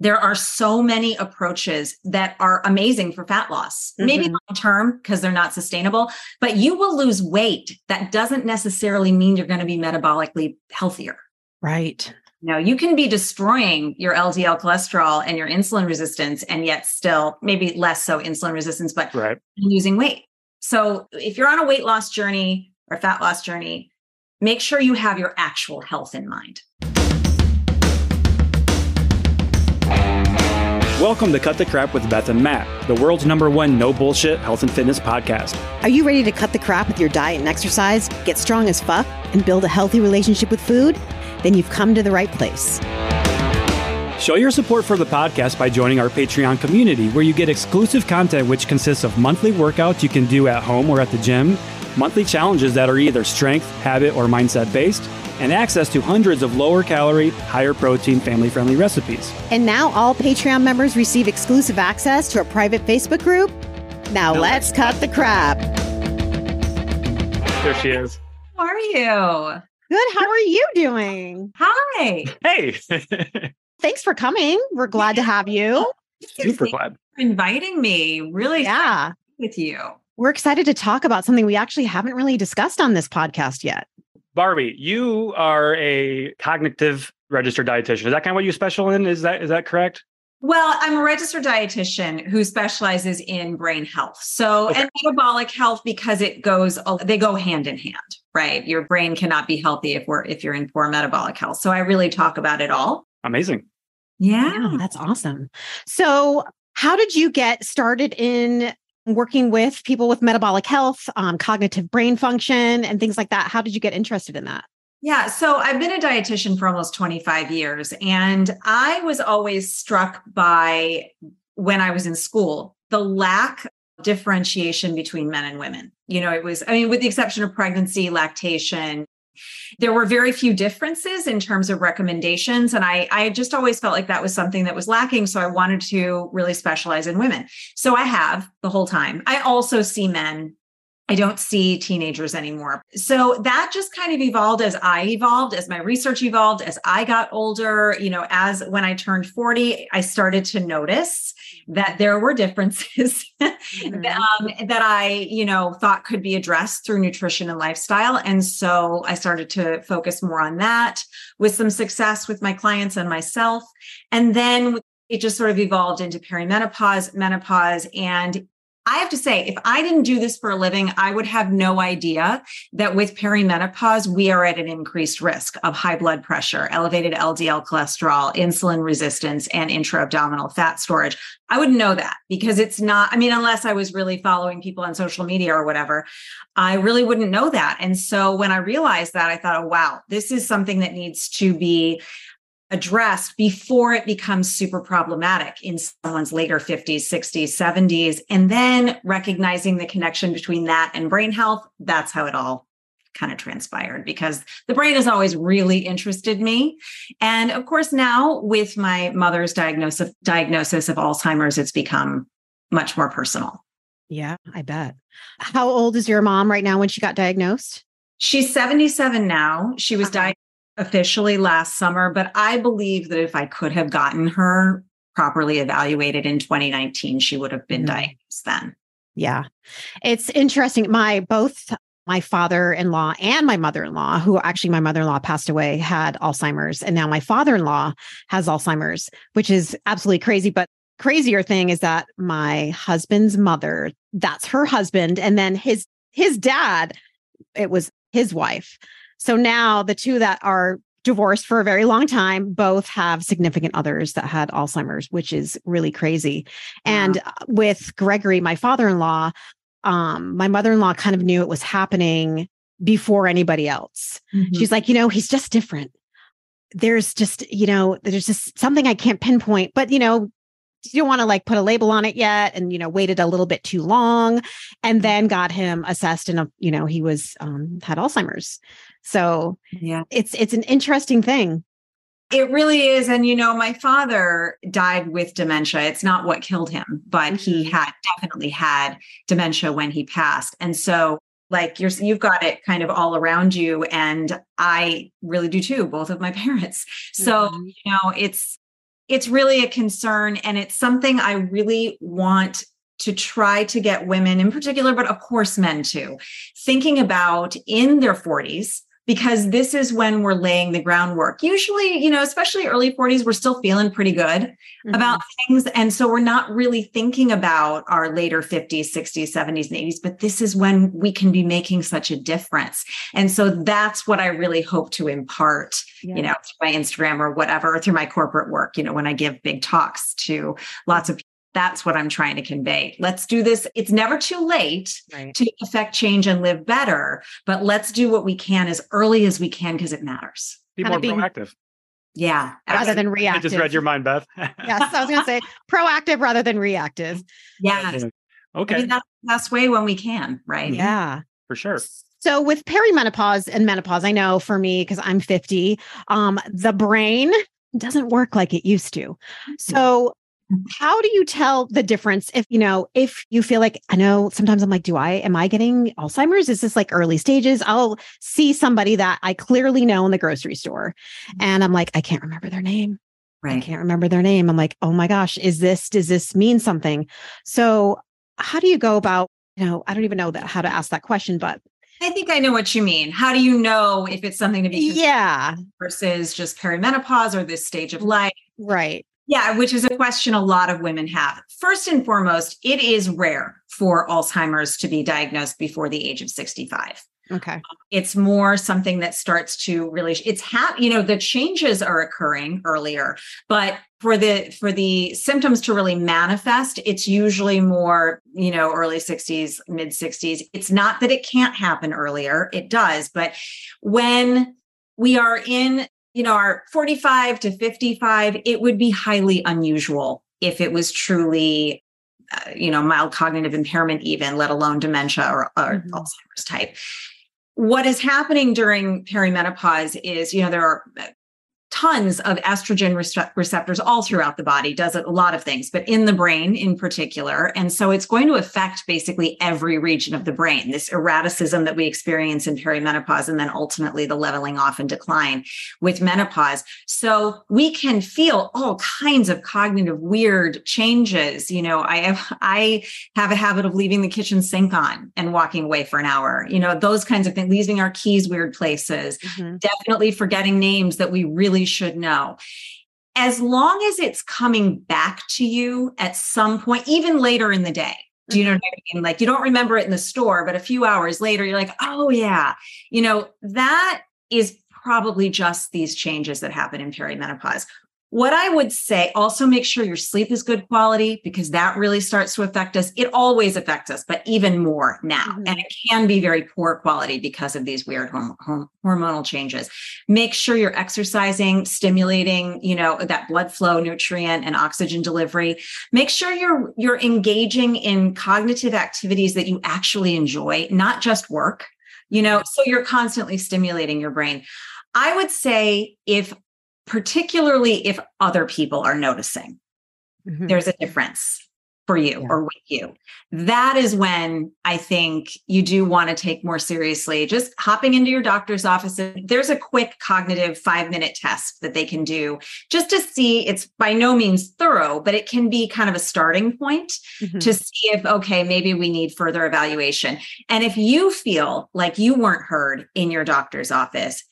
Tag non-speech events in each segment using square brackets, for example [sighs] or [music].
there are so many approaches that are amazing for fat loss, mm-hmm. maybe long term because they're not sustainable, but you will lose weight. That doesn't necessarily mean you're going to be metabolically healthier. Right. No, you can be destroying your LDL cholesterol and your insulin resistance, and yet still maybe less so insulin resistance, but right. losing weight. So if you're on a weight loss journey or fat loss journey, make sure you have your actual health in mind. Welcome to Cut the Crap with Beth and Matt, the world's number one no bullshit health and fitness podcast. Are you ready to cut the crap with your diet and exercise, get strong as fuck, and build a healthy relationship with food? Then you've come to the right place. Show your support for the podcast by joining our Patreon community, where you get exclusive content which consists of monthly workouts you can do at home or at the gym, monthly challenges that are either strength, habit, or mindset based and access to hundreds of lower calorie, higher protein, family friendly recipes. And now all Patreon members receive exclusive access to a private Facebook group. Now, now let's cut the crap. There she is. How are you? Good. How are you doing? Hi. Hey. [laughs] Thanks for coming. We're glad to have you. Super glad. inviting me. Really yeah. with you. We're excited to talk about something we actually haven't really discussed on this podcast yet. Barbie, you are a cognitive registered dietitian. Is that kind of what you special in? Is that is that correct? Well, I'm a registered dietitian who specializes in brain health. So, okay. and metabolic health because it goes they go hand in hand, right? Your brain cannot be healthy if we're if you're in poor metabolic health. So, I really talk about it all. Amazing. Yeah, yeah that's awesome. So, how did you get started in working with people with metabolic health, um, cognitive brain function, and things like that. How did you get interested in that? Yeah, so I've been a dietitian for almost 25 years, and I was always struck by when I was in school the lack differentiation between men and women. You know, it was, I mean, with the exception of pregnancy, lactation, there were very few differences in terms of recommendations. And I, I just always felt like that was something that was lacking. So I wanted to really specialize in women. So I have the whole time. I also see men I don't see teenagers anymore. So that just kind of evolved as I evolved, as my research evolved, as I got older. You know, as when I turned 40, I started to notice that there were differences [laughs] mm-hmm. um, that I, you know, thought could be addressed through nutrition and lifestyle. And so I started to focus more on that with some success with my clients and myself. And then it just sort of evolved into perimenopause, menopause, and I have to say, if I didn't do this for a living, I would have no idea that with perimenopause, we are at an increased risk of high blood pressure, elevated LDL cholesterol, insulin resistance, and intra abdominal fat storage. I wouldn't know that because it's not, I mean, unless I was really following people on social media or whatever, I really wouldn't know that. And so when I realized that, I thought, oh, wow, this is something that needs to be addressed before it becomes super problematic in someone's later 50s, 60s, 70s. And then recognizing the connection between that and brain health, that's how it all kind of transpired because the brain has always really interested me. And of course, now with my mother's diagnosis, diagnosis of Alzheimer's, it's become much more personal. Yeah, I bet. How old is your mom right now when she got diagnosed? She's 77 now. She was uh-huh. diagnosed officially last summer, but I believe that if I could have gotten her properly evaluated in 2019, she would have been mm-hmm. diagnosed then. Yeah. It's interesting. My both my father-in-law and my mother-in-law, who actually my mother-in-law passed away, had Alzheimer's. And now my father-in-law has Alzheimer's, which is absolutely crazy. But crazier thing is that my husband's mother, that's her husband. And then his his dad, it was his wife. So now the two that are divorced for a very long time both have significant others that had Alzheimer's, which is really crazy. And uh, with Gregory, my father-in-law, um, my mother-in-law kind of knew it was happening before anybody else. Mm-hmm. She's like, you know, he's just different. There's just, you know, there's just something I can't pinpoint, but you know, you don't want to like put a label on it yet and you know waited a little bit too long and then got him assessed and you know he was um had alzheimer's so yeah, it's it's an interesting thing. It really is. And you know, my father died with dementia. It's not what killed him, but he mm-hmm. had definitely had dementia when he passed. And so like you're you've got it kind of all around you and i really do too both of my [laughs] parents so mm-hmm. you know it's it's really a concern and it's something I really want to try to get women in particular, but of course men too, thinking about in their 40s because this is when we're laying the groundwork. Usually, you know, especially early 40s, we're still feeling pretty good mm-hmm. about things. And so we're not really thinking about our later 50s, 60s, 70s, and 80s, but this is when we can be making such a difference. And so that's what I really hope to impart, yeah. you know, through my Instagram or whatever, or through my corporate work, you know, when I give big talks to lots of that's what I'm trying to convey. Let's do this. It's never too late right. to affect change and live better, but let's do what we can as early as we can because it matters. Be more proactive. Yeah. Rather than reactive. I just read your mind, Beth. yes. I was going to say proactive rather than reactive. Yeah. Okay. I mean, that's the best way when we can, right? Mm-hmm. Yeah. For sure. So with perimenopause and menopause, I know for me, because I'm 50, um, the brain doesn't work like it used to. So how do you tell the difference if, you know, if you feel like, I know sometimes I'm like, do I, am I getting Alzheimer's? Is this like early stages? I'll see somebody that I clearly know in the grocery store mm-hmm. and I'm like, I can't remember their name. Right. I can't remember their name. I'm like, oh my gosh, is this, does this mean something? So how do you go about, you know, I don't even know that how to ask that question, but I think I know what you mean. How do you know if it's something to be yeah versus just perimenopause or this stage of life? Right. Yeah, which is a question a lot of women have. First and foremost, it is rare for Alzheimer's to be diagnosed before the age of 65. Okay. It's more something that starts to really it's ha- you know the changes are occurring earlier, but for the for the symptoms to really manifest, it's usually more, you know, early 60s, mid 60s. It's not that it can't happen earlier, it does, but when we are in you know, are 45 to 55, it would be highly unusual if it was truly, uh, you know, mild cognitive impairment, even let alone dementia or, or mm-hmm. Alzheimer's type. What is happening during perimenopause is, you know, there are tons of estrogen receptors all throughout the body does a lot of things but in the brain in particular. And so it's going to affect basically every region of the brain this erraticism that we experience in perimenopause and then ultimately the leveling off and decline with menopause. So we can feel all kinds of cognitive weird changes. You know i have i have a habit of leaving the kitchen sink on and walking away for an hour you know those kinds of things leaving our keys weird places mm-hmm. definitely forgetting names that we really really should know. As long as it's coming back to you at some point, even later in the day. Do you know mm-hmm. what I mean? Like you don't remember it in the store, but a few hours later, you're like, oh, yeah. You know, that is probably just these changes that happen in perimenopause. What I would say also make sure your sleep is good quality because that really starts to affect us. It always affects us, but even more now. Mm-hmm. And it can be very poor quality because of these weird horm- horm- hormonal changes. Make sure you're exercising, stimulating, you know, that blood flow, nutrient and oxygen delivery. Make sure you're you're engaging in cognitive activities that you actually enjoy, not just work. You know, so you're constantly stimulating your brain. I would say if particularly if other people are noticing. Mm-hmm. There's a difference for you yeah. or with you. That is when I think you do want to take more seriously just hopping into your doctor's office. There's a quick cognitive five minute test that they can do just to see it's by no means thorough, but it can be kind of a starting point mm-hmm. to see if, okay, maybe we need further evaluation. And if you feel like you weren't heard in your doctor's office,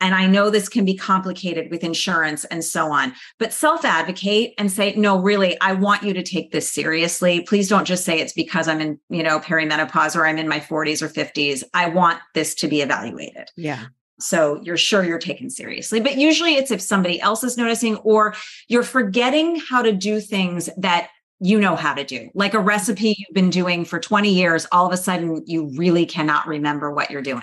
and I know this can be complicated with insurance and so on, but self advocate and say, no, really, I want you to take this seriously. Please don't just say it's because I'm in, you know, perimenopause or I'm in my 40s or 50s. I want this to be evaluated. Yeah. So you're sure you're taken seriously. But usually it's if somebody else is noticing or you're forgetting how to do things that you know how to do. Like a mm-hmm. recipe you've been doing for 20 years, all of a sudden you really cannot remember what you're doing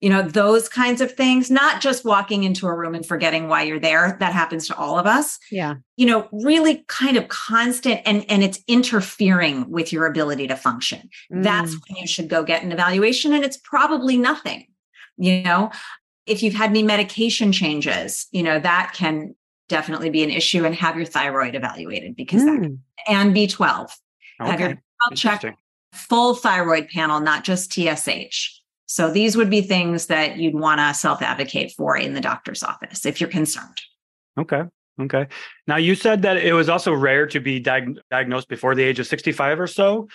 you know those kinds of things not just walking into a room and forgetting why you're there. That happens to all of us. Yeah. You know really kind of constant and and it's interfering with your ability to function. Mm. that's when you should go get an evaluation and it's probably nothing you know? If you've had any medication changes you know that can definitely be an issue and have your thyroid evaluated because mm. that and b12 okay. have your check full thyroid panel not just tsh so these would be things that you'd want to self advocate for in the doctor's office if you're concerned. Okay. Okay. Now you said that it was also rare to be diag- diagnosed before the age of 65 or so.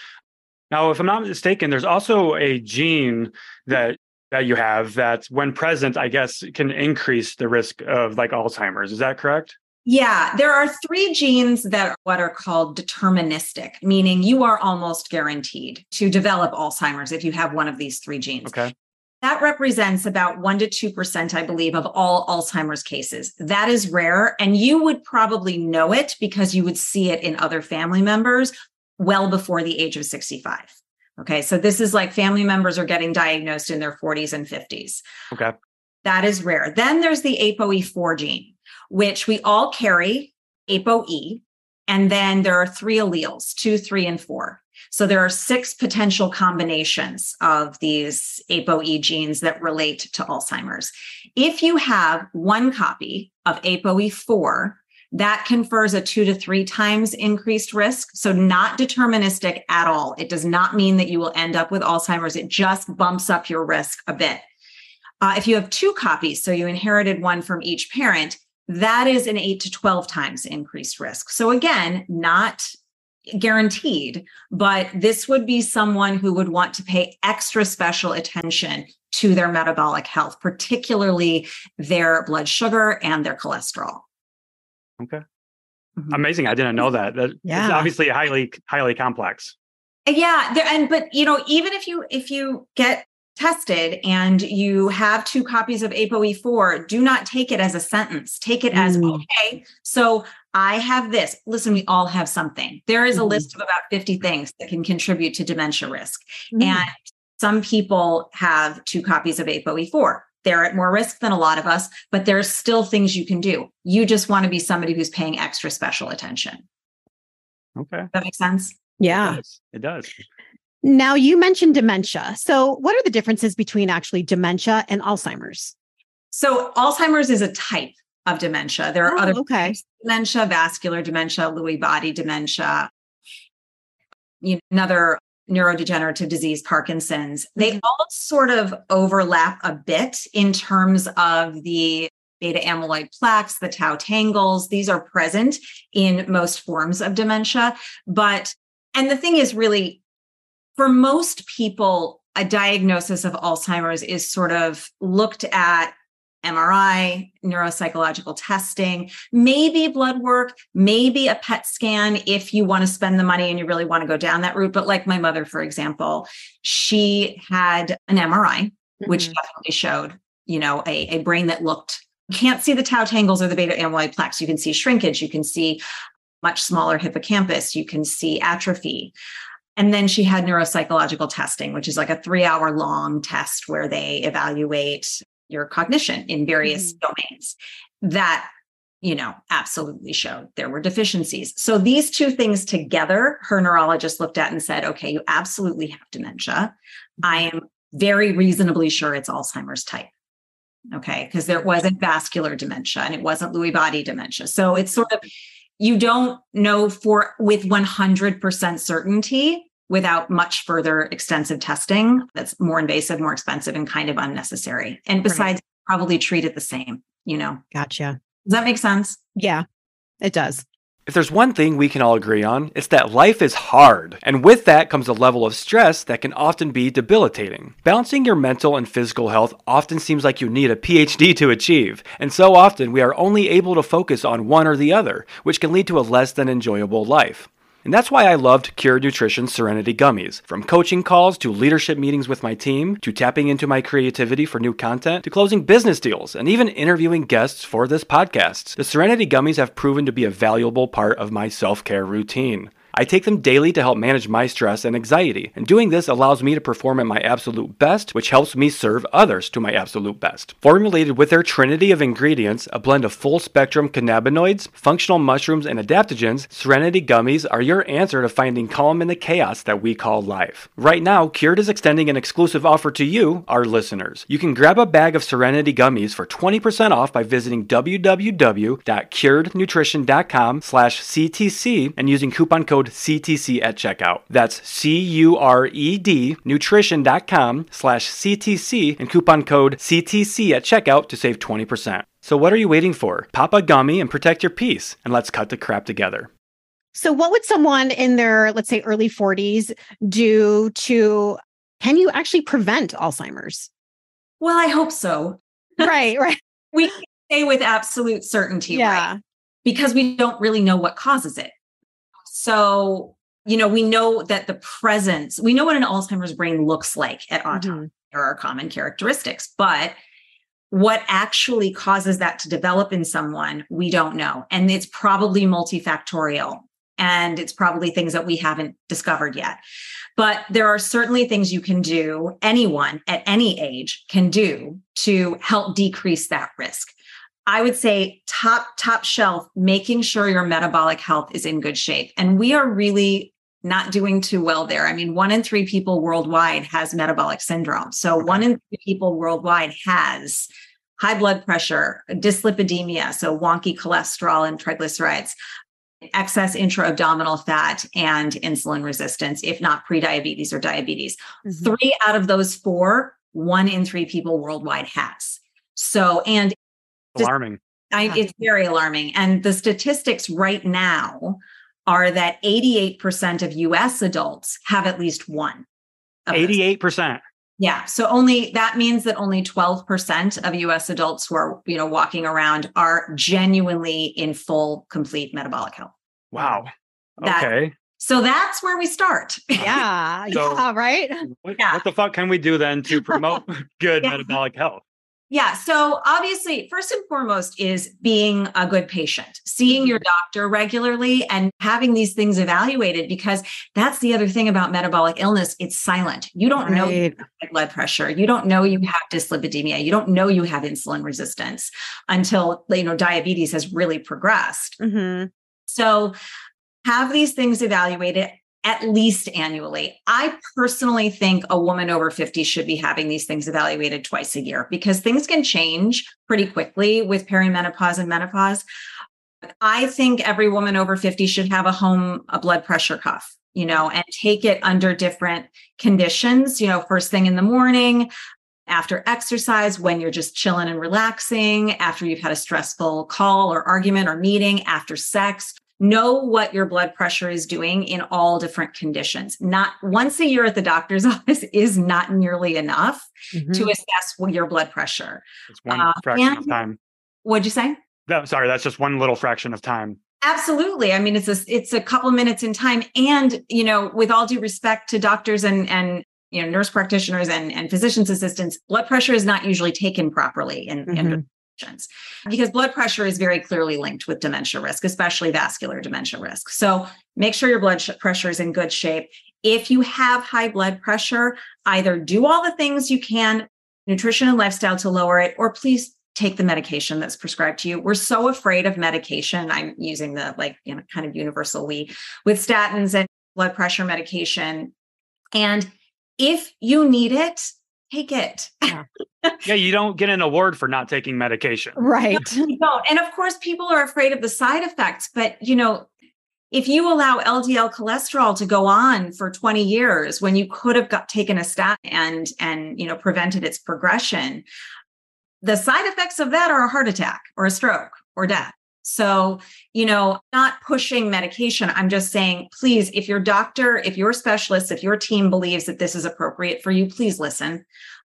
Now, if I'm not mistaken, there's also a gene that that you have that when present, I guess can increase the risk of like Alzheimer's. Is that correct? Yeah, there are three genes that are what are called deterministic, meaning you are almost guaranteed to develop Alzheimer's if you have one of these three genes. Okay. That represents about 1% to 2%, I believe, of all Alzheimer's cases. That is rare. And you would probably know it because you would see it in other family members well before the age of 65. Okay. So this is like family members are getting diagnosed in their 40s and 50s. Okay. That is rare. Then there's the ApoE4 gene, which we all carry ApoE. And then there are three alleles, two, three, and four. So there are six potential combinations of these ApoE genes that relate to Alzheimer's. If you have one copy of ApoE4, that confers a two to three times increased risk. So, not deterministic at all. It does not mean that you will end up with Alzheimer's. It just bumps up your risk a bit. Uh, if you have two copies, so you inherited one from each parent, that is an eight to 12 times increased risk. So, again, not guaranteed, but this would be someone who would want to pay extra special attention to their metabolic health, particularly their blood sugar and their cholesterol. Okay. Mm-hmm. Amazing. I didn't know that. That yeah. Obviously highly, highly complex. Yeah. There, and, but, you know, even if you, if you get tested and you have two copies of ApoE4, do not take it as a sentence. Take it as, mm. okay, so I have this. Listen, we all have something. There is a mm. list of about 50 things that can contribute to dementia risk. Mm. And some people have two copies of ApoE4 they're at more risk than a lot of us, but there's still things you can do. You just want to be somebody who's paying extra special attention. Okay. That makes sense? Yeah. It does. It does. Now, you mentioned dementia. So, what are the differences between actually dementia and Alzheimer's? So, Alzheimer's is a type of dementia. There are oh, other okay. dementia, vascular dementia, Lewy body dementia, you know, another neurodegenerative disease, Parkinson's, they mm-hmm. all sort of overlap a bit in terms of the beta amyloid plaques, the tau tangles. These are present in most forms of dementia. But, and the thing is really, for most people, a diagnosis of Alzheimer's is sort of looked at MRI, neuropsychological testing, maybe blood work, maybe a PET scan if you want to spend the money and you really want to go down that route. But like my mother, for example, she had an MRI, mm-hmm. which definitely showed, you know, a, a brain that looked, can't see the tau tangles or the beta amyloid plaques. You can see shrinkage, you can see much smaller hippocampus, you can see atrophy. And then she had neuropsychological testing, which is like a three hour long test where they evaluate your cognition in various mm-hmm. domains that you know absolutely showed there were deficiencies. So these two things together her neurologist looked at and said okay you absolutely have dementia. I am very reasonably sure it's alzheimer's type. Okay because there wasn't vascular dementia and it wasn't lewy body dementia. So it's sort of you don't know for with 100% certainty without much further extensive testing that's more invasive, more expensive, and kind of unnecessary. And besides, right. probably treat it the same, you know? Gotcha. Does that make sense? Yeah, it does. If there's one thing we can all agree on, it's that life is hard. And with that comes a level of stress that can often be debilitating. Balancing your mental and physical health often seems like you need a PhD to achieve. And so often we are only able to focus on one or the other, which can lead to a less than enjoyable life. And that's why I loved Cured Nutrition Serenity Gummies. From coaching calls to leadership meetings with my team, to tapping into my creativity for new content, to closing business deals, and even interviewing guests for this podcast, the Serenity Gummies have proven to be a valuable part of my self care routine. I take them daily to help manage my stress and anxiety, and doing this allows me to perform at my absolute best, which helps me serve others to my absolute best. Formulated with their trinity of ingredients, a blend of full spectrum cannabinoids, functional mushrooms, and adaptogens, Serenity Gummies are your answer to finding calm in the chaos that we call life. Right now, Cured is extending an exclusive offer to you, our listeners. You can grab a bag of Serenity Gummies for 20% off by visiting www.curednutrition.com slash CTC and using coupon code CTC at checkout. That's C-U-R-E-D nutrition.com slash CTC and coupon code CTC at checkout to save 20%. So what are you waiting for? Pop a gummy and protect your peace, and let's cut the crap together. So, what would someone in their, let's say, early 40s do to, can you actually prevent Alzheimer's? Well, I hope so. right, right. [laughs] We can say with absolute certainty, Yeah. right? Because we don't really know what causes it. So, you know, we know that the presence, we know what an Alzheimer's brain looks like at autopsy. Mhm. There are common characteristics, but what actually causes that to develop in someone, we don't know. And it's probably multifactorial and it's probably things that we haven't discovered yet. But there are certainly things you can do, anyone at any age can do to help decrease that risk. I would say top top shelf making sure your metabolic health is in good shape. And we are really not doing too well there. I mean, one in 3 people worldwide has metabolic syndrome. So one in 3 people worldwide has high blood pressure, dyslipidemia, so wonky cholesterol and triglycerides, excess intra-abdominal fat and insulin resistance, if not prediabetes or diabetes. Mhm. Three out of those four, one in three people worldwide has. So, and Alarming. I, it's very alarming. And the statistics right now are that 88% of US adults have at least one. 88%. Yeah. So only that means that only 12% of US adults who are, you know, walking around are genuinely in full, complete metabolic health. Wow. That- Okay. So that's where we start. [laughs] Yeah. So- yeah. Right. What, Yeah. what the fuck can we do then to [laughs] promote good Yeah. metabolic health? Yeah. So obviously, first and foremost is being a good patient, seeing your doctor regularly and having these things evaluated because that's the other thing about metabolic illness. It's silent. You don't know you have high blood pressure. You don't know you have dyslipidemia. You don't know you have insulin resistance until, you know, diabetes has really progressed. hmm So have these things evaluated at least annually. I personally think a woman over 50 should be having these things evaluated twice a year because things can change pretty quickly with perimenopause and menopause. I think every woman over 50 should have a home a blood pressure cuff, you know, and take it under different conditions, you know, first thing in the morning, after exercise, when you're just chilling and relaxing, after you've had a stressful call or argument or meeting, after sex. Know what your blood pressure is doing in all different conditions. Not once a year at the doctor's [laughs] office is not nearly enough Mhm. to assess your blood pressure. It's one Uh, fraction of time. What'd you say? No, sorry, that's just one little fraction of time. Absolutely. I mean, it's a it's a couple minutes in time, and you know, with all due respect to doctors and and you know nurse practitioners and and physicians assistants, blood pressure is not usually taken properly in, in Mhm. Patients because blood pressure is very clearly linked with dementia risk, especially vascular dementia risk. So make sure your blood pressure is in good shape. If you have high blood pressure, either do all the things you can, nutrition and lifestyle to lower it, or please take the medication that's prescribed to you. We're so afraid of medication. I'm using the like, you know, kind of universal we with statins and blood pressure medication. And if you need it, take it. [laughs] Yeah, you don't get an award for not taking medication. Right. [laughs] You don't. And of course, people are afraid of the side effects, but you know, if you allow LDL cholesterol to go on for 20 years when you could have got taken a statin and and you know prevented its progression, the side effects of that are a heart attack or a stroke or death. So, you know, not pushing medication. I'm just saying, please, if your doctor, if your specialist, if your team believes that this is appropriate for you, please listen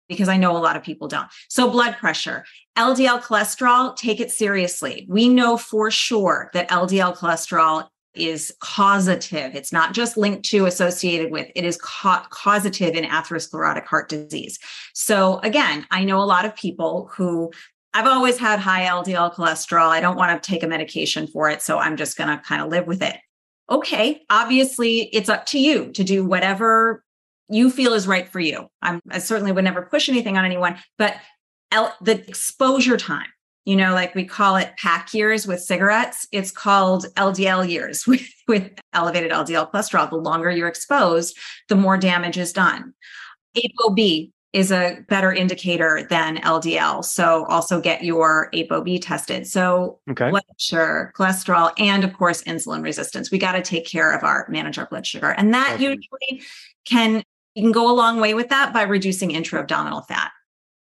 because I know a lot of people don't. So, blood pressure, LDL cholesterol, take it seriously. We know for sure that LDL cholesterol is causative. It's not just linked to, associated with, it is ca- causative in atherosclerotic heart disease. So, again, I know a lot of people who I've always had high LDL cholesterol. I don't want to take a medication for it. So, I'm just going to kind of live with it. Okay. Obviously, it's up to you to do whatever you feel is right for you. I'm, I certainly would never push anything on anyone, but L, the exposure time, you know, like we call it pack years with cigarettes, it's called LDL years [laughs] with, with elevated LDL cholesterol. The longer you're exposed, the more damage is done. ApoB is a better indicator than LDL. So also get your ApoB tested. So Okay. blood pressure, cholesterol, and of course, insulin resistance. We got to take care of our manage our blood sugar. And that Definitely. usually can you can go a long way with that by reducing intra-abdominal fat.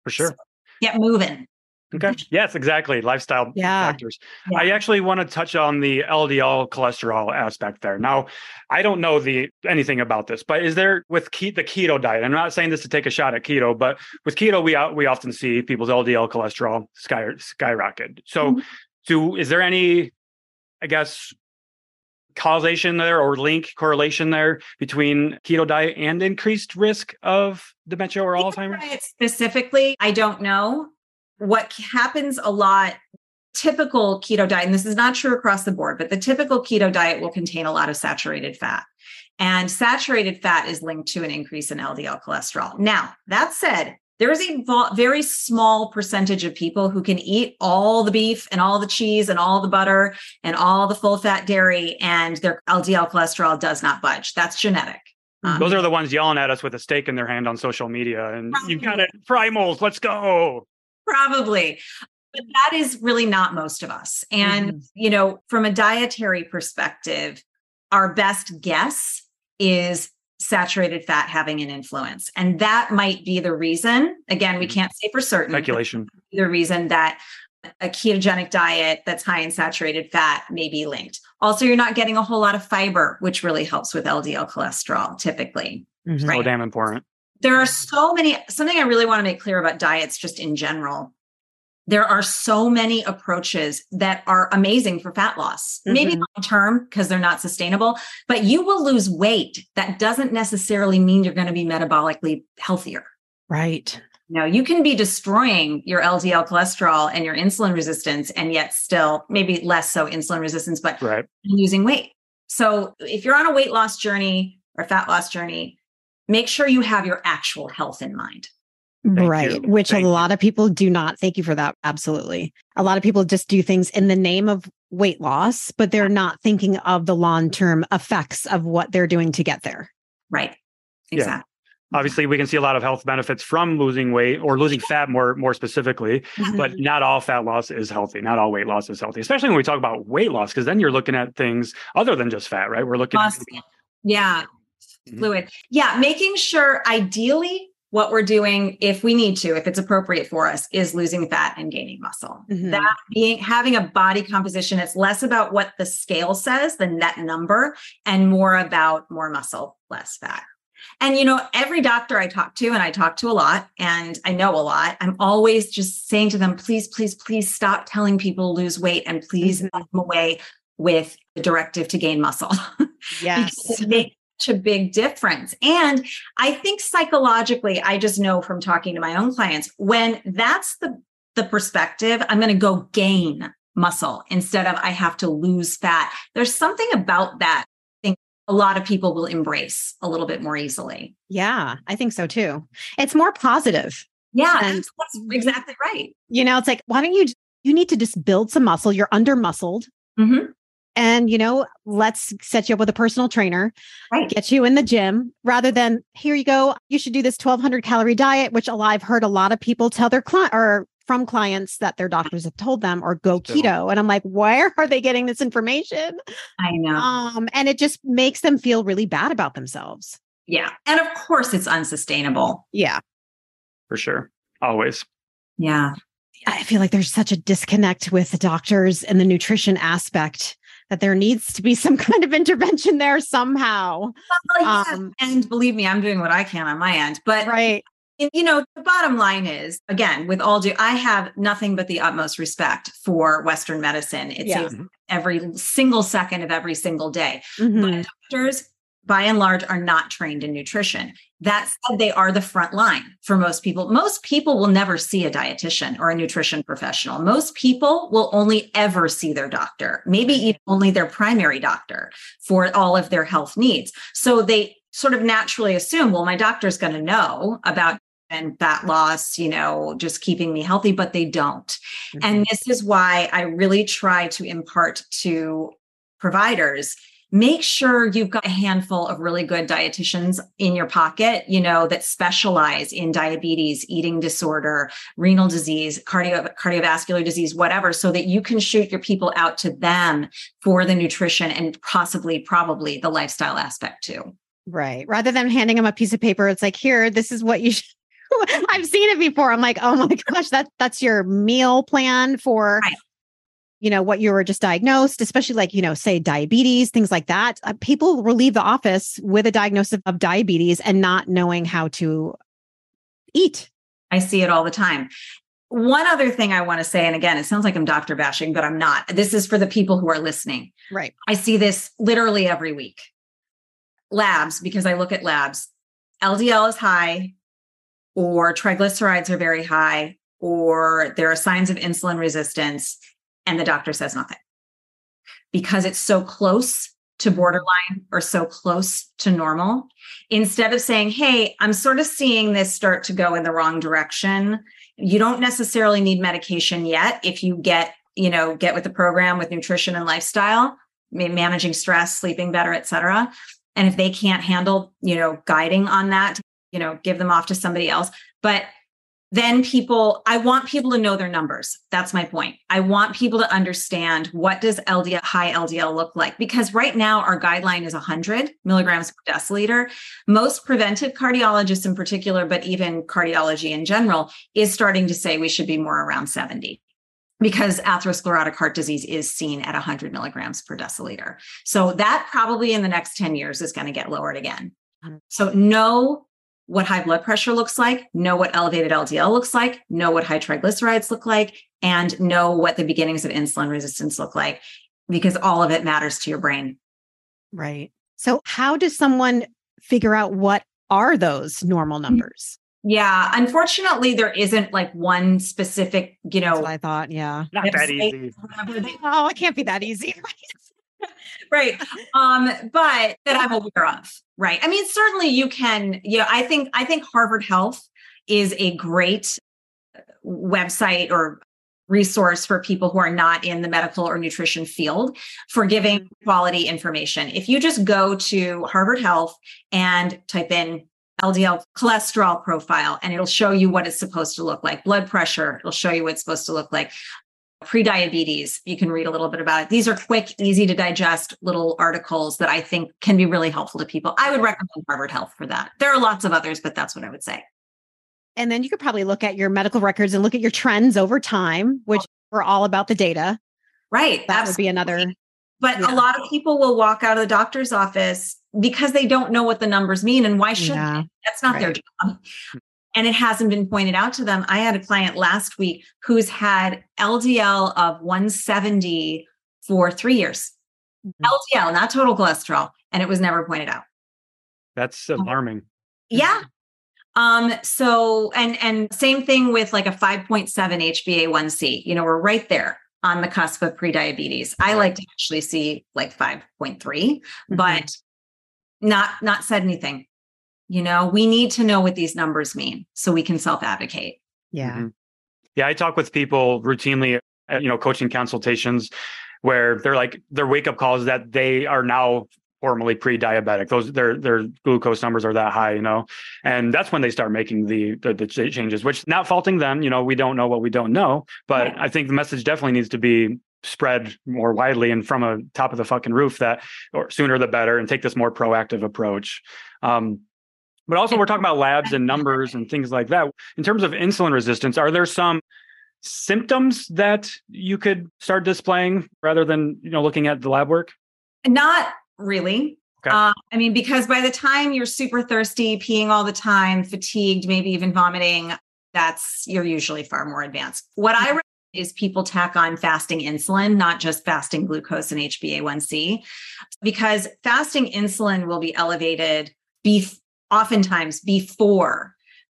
For sure. Get moving. Okay. Yes, exactly. Lifestyle Yeah. factors. Yeah. I actually want to touch on the LDL cholesterol aspect there. Now, I don't know the anything about this, but is there with ke- the keto diet? I'm not saying this to take a shot at keto, but with keto, we we often see people's LDL cholesterol sky skyrocket. So, Mhm. do is there any, I guess, causation there or link correlation there between keto diet and increased risk of dementia or Alzheimer's? Specifically, I don't know. What happens a lot, typical keto diet, and this is not true across the board, but the typical keto diet will contain a lot of saturated fat. And saturated fat is linked to an increase in LDL cholesterol. Now, that said, there is a very small percentage of people who can eat all the beef and all the cheese and all the butter and all the full fat dairy, and their LDL cholesterol does not budge. That's genetic. Um, Those are the ones yelling at us with a steak in their hand on social media, and you've got it, primals. Let's go. Probably. But that is really not most of us. And, Mhm. you know, from a dietary perspective, our best guess is saturated fat having an influence. And that might be the reason. Again, we Mhm. can't say for certain. Speculation. The reason that a ketogenic diet that's high in saturated fat may be linked. Also, you're not getting a whole lot of fiber, which really helps with LDL cholesterol typically. Mhm. So Right. damn important. There are so many, something I really want to make clear about diets just in general. There are so many approaches that are amazing for fat loss, maybe Mhm. long term because they're not sustainable, but you will lose weight. That doesn't necessarily mean you're going to be metabolically healthier. Right. No, you can be destroying your LDL cholesterol and your insulin resistance, and yet still maybe less so insulin resistance, but Right. losing weight. So if you're on a weight loss journey or fat loss journey, make sure you have your actual health in mind. Thank right. you. Which Thank a you. lot of people do not. Thank you for that. Absolutely. A lot of people just do things in the name of weight loss, but they're not thinking of the long term effects of what they're doing to get there. Right. Yeah. Exactly. Obviously, we can see a lot of health benefits from losing weight or losing fat more more specifically, but Mm-hmm. not all fat loss is healthy. Not all weight loss is healthy, especially when we talk about weight loss, because then you're looking at things other than just fat, right? We're looking Muscle. Yeah. Mhm. Fluid. Yeah. Making sure ideally what we're doing, if we need to, if it's appropriate for us, is losing fat and gaining muscle. Mhm. That being having a body composition, it's less about what the scale says, the net number, and more about more muscle, less fat. And you know, every doctor I talk to, and I talk to a lot, and I know a lot, I'm always just saying to them, please, please, please stop telling people to lose weight and please Mhm. come away with the directive to gain muscle. [laughs] Yes. because it makes such a big difference. And I think psychologically, I just know from talking to my own clients, when that's the the perspective, I'm going to go gain muscle instead of I have to lose fat. There's something about that I think a lot of people will embrace a little bit more easily. Yeah, I think so too. It's more positive. Yeah, And- that's exactly right. You know, it's like, why don't you, you need to just build some muscle. You're under muscled. Mhm. And, you know, let's set you up with a personal trainer, Right. get you in the gym rather than here you go. You should do this 1200 calorie diet, which a I've heard a lot of people tell their client or from clients that their doctors have told them or go keto. And I'm like, where are they getting this information? I know. Um, and it just makes them feel really bad about themselves. yeah. And of course, it's unsustainable. Yeah. for sure. Always. Yeah. I feel like there's such a disconnect with the doctors and the nutrition aspect that there needs to be [laughs] some kind of intervention there somehow. Well, yeah. Um, and believe me, I'm doing what I can on my end. But Right. You know, the bottom line is again, with all due, I have nothing but the utmost respect for Western medicine. It Yeah. saves every single second of every single day. Mhm. But doctors, by and large, are not trained in nutrition. That said, they are the front line for most people. Most people will never see a dietitian or a nutrition professional. Most people will only ever see their doctor, maybe even only their primary doctor for all of their health needs. So they sort of naturally assume, well, my doctor's going to know about and fat loss, you know, just keeping me healthy, but they don't. And mm-hmm. this is why I really try to impart to providers make sure you've got a handful of really good dietitians in your pocket, you know, that specialize in diabetes, eating disorder, renal disease, cardio, cardiovascular disease, whatever, so that you can shoot your people out to them for the nutrition and possibly, probably the lifestyle aspect too. Right. Rather than handing them a piece of paper, it's like, here, this is what you should. [laughs] I've seen it before. I'm like, oh my gosh, that that's your meal plan for right. You know what you were just diagnosed, especially like, you know, say diabetes, things like that. Uh, people will leave the office with a diagnosis of diabetes and not knowing how to eat. I see it all the time. One other thing I want to say, and again, it sounds like I'm doctor bashing, but I'm not. This is for the people who are listening. Right. I see this literally every week. Labs, because I look at labs, LDL is high, or triglycerides are very high, or there are signs of insulin resistance, and the doctor says nothing because it's so close to borderline or so close to normal. Instead of saying, Hey, I'm sort of seeing this start to go in the wrong direction. You don't necessarily need medication yet if you get, you know, get with the program with nutrition and lifestyle, managing stress, sleeping better, et cetera. And if they can't handle, you know, guiding on that, you know, give them off to somebody else. But then people i want people to know their numbers. That's my point. I want people to understand what does ldl high ldl look like? Because right now our guideline is 100 milligrams per deciliter. Most preventive cardiologists in particular but even cardiology in general is starting to say we should be more around 70 because atherosclerotic heart disease is seen at 100 milligrams per deciliter. So that probably in the next 10 years is going to get lowered again. So know what high blood pressure looks like, know what elevated LDL looks like, know what high triglycerides look like, and know what the beginnings of insulin resistance look like, because all of it matters to your brain. Right. So, how does someone figure out what are those normal mm. numbers? Yeah, unfortunately, there isn't like one specific, you know. I thought, yeah, not that easy. [laughs] Oh, it can't be that easy. [laughs] right. Um, but that I'm aware of. Right. I mean, certainly you can, you know, I think I think Harvard Health is a great website or resource for people who are not in the medical or nutrition field for giving mm-hmm. quality information. If you just go to Harvard Health and type in LDL cholesterol profile and it'll show you what it's supposed to look like. Blood pressure, it'll show you what it's supposed to look like pre-diabetes you can read a little bit about it. These are quick easy to digest little articles that i think can be really helpful to people. I would recommend harvard health for that. There are lots of others but that's what i would say. And then you could probably look at your medical records and look at your trends over time which oh. we're all about the data. Right that absolutely. would be another but yeah. a lot of people will walk out of the doctor's office because they don't know what the numbers mean and why should yeah. that's not right. their job and it hasn't been pointed out to them. I had a client last week who's had LDL of 170 for three years. Mm-hmm. LDL, not total cholesterol, and it was never pointed out. That's alarming. Yeah. Um, so and and same thing with like a 5.7 HbA1c. You know, we're right there on the cusp of prediabetes. I like to actually see like 5.3, mm-hmm. but not not said anything. You know, we need to know what these numbers mean so we can self advocate. Yeah. Mm-hmm. Yeah. I talk with people routinely, you know, coaching consultations where they're like, their wake up calls that they are now formally pre-diabetic. Those their their glucose numbers are that high, you know, and that's when they start making the the, the changes. Which not faulting them, you know, we don't know what we don't know, but right. I think the message definitely needs to be spread more widely and from a top of the fucking roof that or sooner the better and take this more proactive approach. Um, but also, we're talking about [laughs] labs and numbers and things like that. In terms of insulin resistance, are there some symptoms that you could start displaying rather than you know looking at the lab work? Not really. Okay. Uh, I mean, because by the time you're super thirsty, peeing all the time, fatigued, maybe even vomiting, that's you're usually far more advanced. What I recommend is people tack on fasting insulin, not just fasting glucose and HbA1c, because fasting insulin will be elevated bef- oftentimes before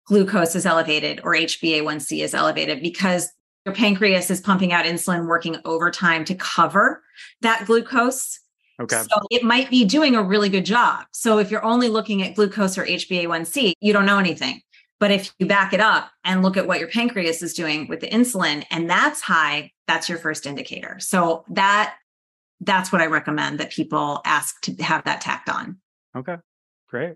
glucose is elevated or HbA1c is elevated because your pancreas is pumping out insulin working overtime to cover that glucose. Okay. So it might be doing a really good job. So if you're only looking at glucose or HbA1c, you don't know anything. But if you back it up and look at what your pancreas is doing with the insulin and that's high, that's your first indicator. So that that's what I recommend that people ask to have that tacked on. Okay. Great.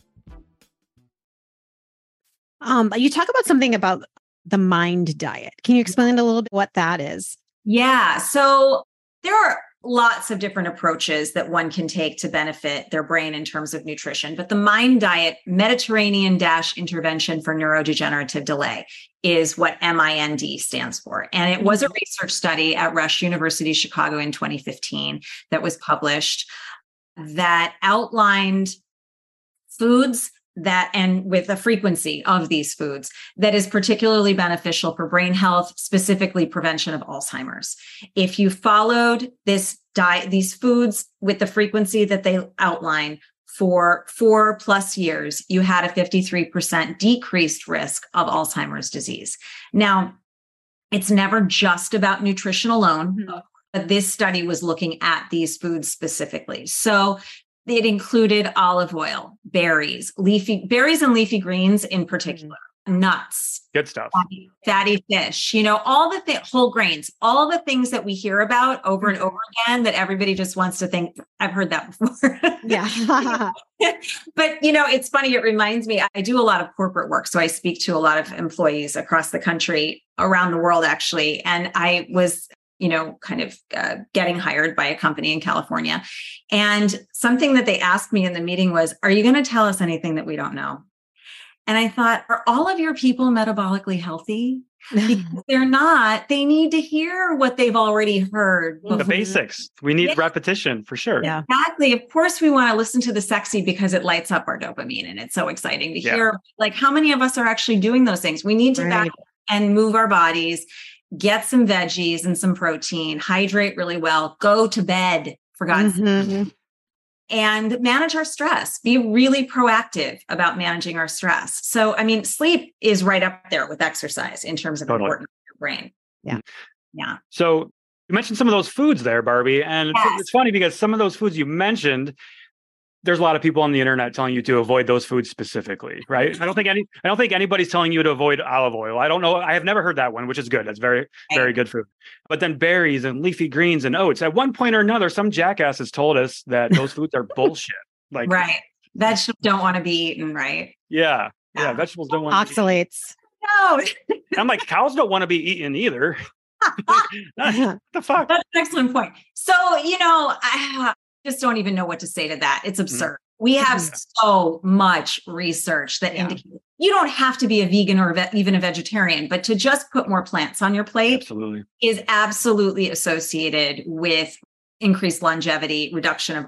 Um, you talk about something about the mind diet. Can you explain a little bit what that is? Yeah. So there are lots of different approaches that one can take to benefit their brain in terms of nutrition. But the MIND diet, Mediterranean DASH Intervention for Neurodegenerative Delay, is what MIND stands for. And it was a research study at Rush University Chicago in 2015 that was published that outlined foods that and with a frequency of these foods that is particularly beneficial for brain health specifically prevention of alzheimer's. If you followed this diet these foods with the frequency that they outline for four plus years you had a 53% decreased risk of alzheimer's disease. Now it's never just about nutrition alone mm-hmm. but this study was looking at these foods specifically. So it included olive oil, berries, leafy berries and leafy greens in particular, mm. nuts, good stuff, fatty, fatty, fish, you know, all the th- whole grains, all the things that we hear about over and over mm-hmm. again that everybody just wants to think, I've heard that before. yeah. [laughs] but, you know, it's funny. It reminds me, I do a lot of corporate work. So I speak to a lot of employees across the country, around the world, actually. And I was you know, kind of uh, getting hired by a company in California. And something that they asked me in the meeting was, Are you going to tell us anything that we don't know? And I thought, Are all of your people metabolically healthy? [laughs] Because they're not, they need to hear what they've already heard. Before. The basics. We need yeah. repetition for sure. Yeah. Exactly. Of course, we want to listen to the sexy because it lights up our dopamine and it's so exciting to yeah. hear. Like, how many of us are actually doing those things? We need to right. back and move our bodies get some veggies and some protein, hydrate really well, go to bed for God's mm-hmm. sake. And manage our stress, be really proactive about managing our stress. So, I mean, sleep is right up there with exercise in terms of totally. importance for your brain. Yeah. Yeah. So, you mentioned some of those foods there, Barbie. And yes. it's funny because some of those foods you mentioned, there's a lot of people on the internet telling you to avoid those foods specifically, right? I don't think any I don't think anybody's telling you to avoid olive oil. I don't know. I have never heard that one, which is good. That's very, very good food. But then berries and leafy greens and oats. At one point or another, some jackass has told us that those foods are bullshit. [laughs] Like right. Vegetables don't want to be eaten, right? Yeah. Yeah. yeah. Vegetables don't want oxalates. No. I'm like, cows don't want to be eaten either. [laughs] [laughs] what the fuck? That's an excellent point. So, you know, I, just don't even know what to say to that. It's mm-hmm. absurd. Mm-hmm. We have yeah. so much research that yeah. indicates you don't have to be a vegan or ve- even a vegetarian, but to just put more plants on your plate absolutely. is absolutely associated with increased longevity, reduction of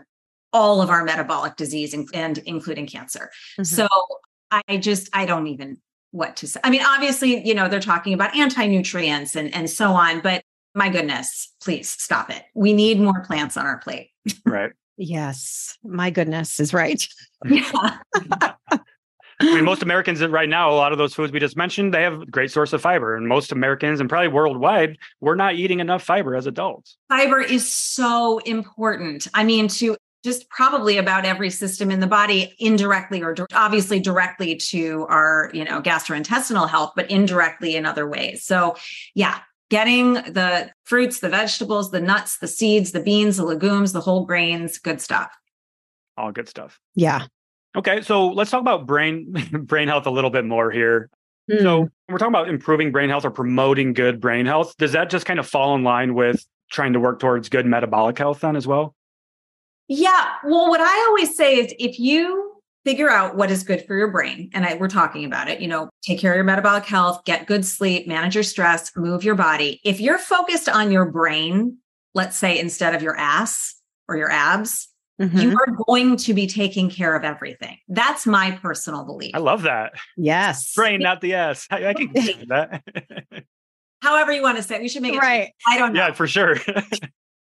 all of our metabolic disease and, and including cancer. Mm-hmm. So I just I don't even what to say. I mean, obviously, you know, they're talking about anti-nutrients and and so on, but my goodness, please stop it. We need more plants on our plate. Right. [laughs] yes. My goodness is right. Yeah. [laughs] I mean, most Americans right now, a lot of those foods we just mentioned, they have great source of fiber. And most Americans and probably worldwide, we're not eating enough fiber as adults. Fiber is so important. I mean, to just probably about every system in the body indirectly or obviously directly to our you know gastrointestinal health but indirectly in other ways so yeah getting the fruits, the vegetables, the nuts, the seeds, the beans, the legumes, the whole grains, good stuff. All good stuff. Yeah. Okay, so let's talk about brain [laughs] brain health a little bit more here. Mm. So we're talking about improving brain health or promoting good brain health. Does that just kind of fall in line with trying to work towards good metabolic health then as well? Yeah. Well, what I always say is if you figure out what is good for your brain. And I, we're talking about it, you know, take care of your metabolic health, get good sleep, manage your stress, move your body. If you're focused on your brain, let's say instead of your ass or your abs, mm-hmm. you are going to be taking care of everything. That's my personal belief. I love that. Yes. Brain, not the ass. I, I can [laughs] that. However you want to say it. We should make it. Right. I don't know. Yeah, for sure [laughs]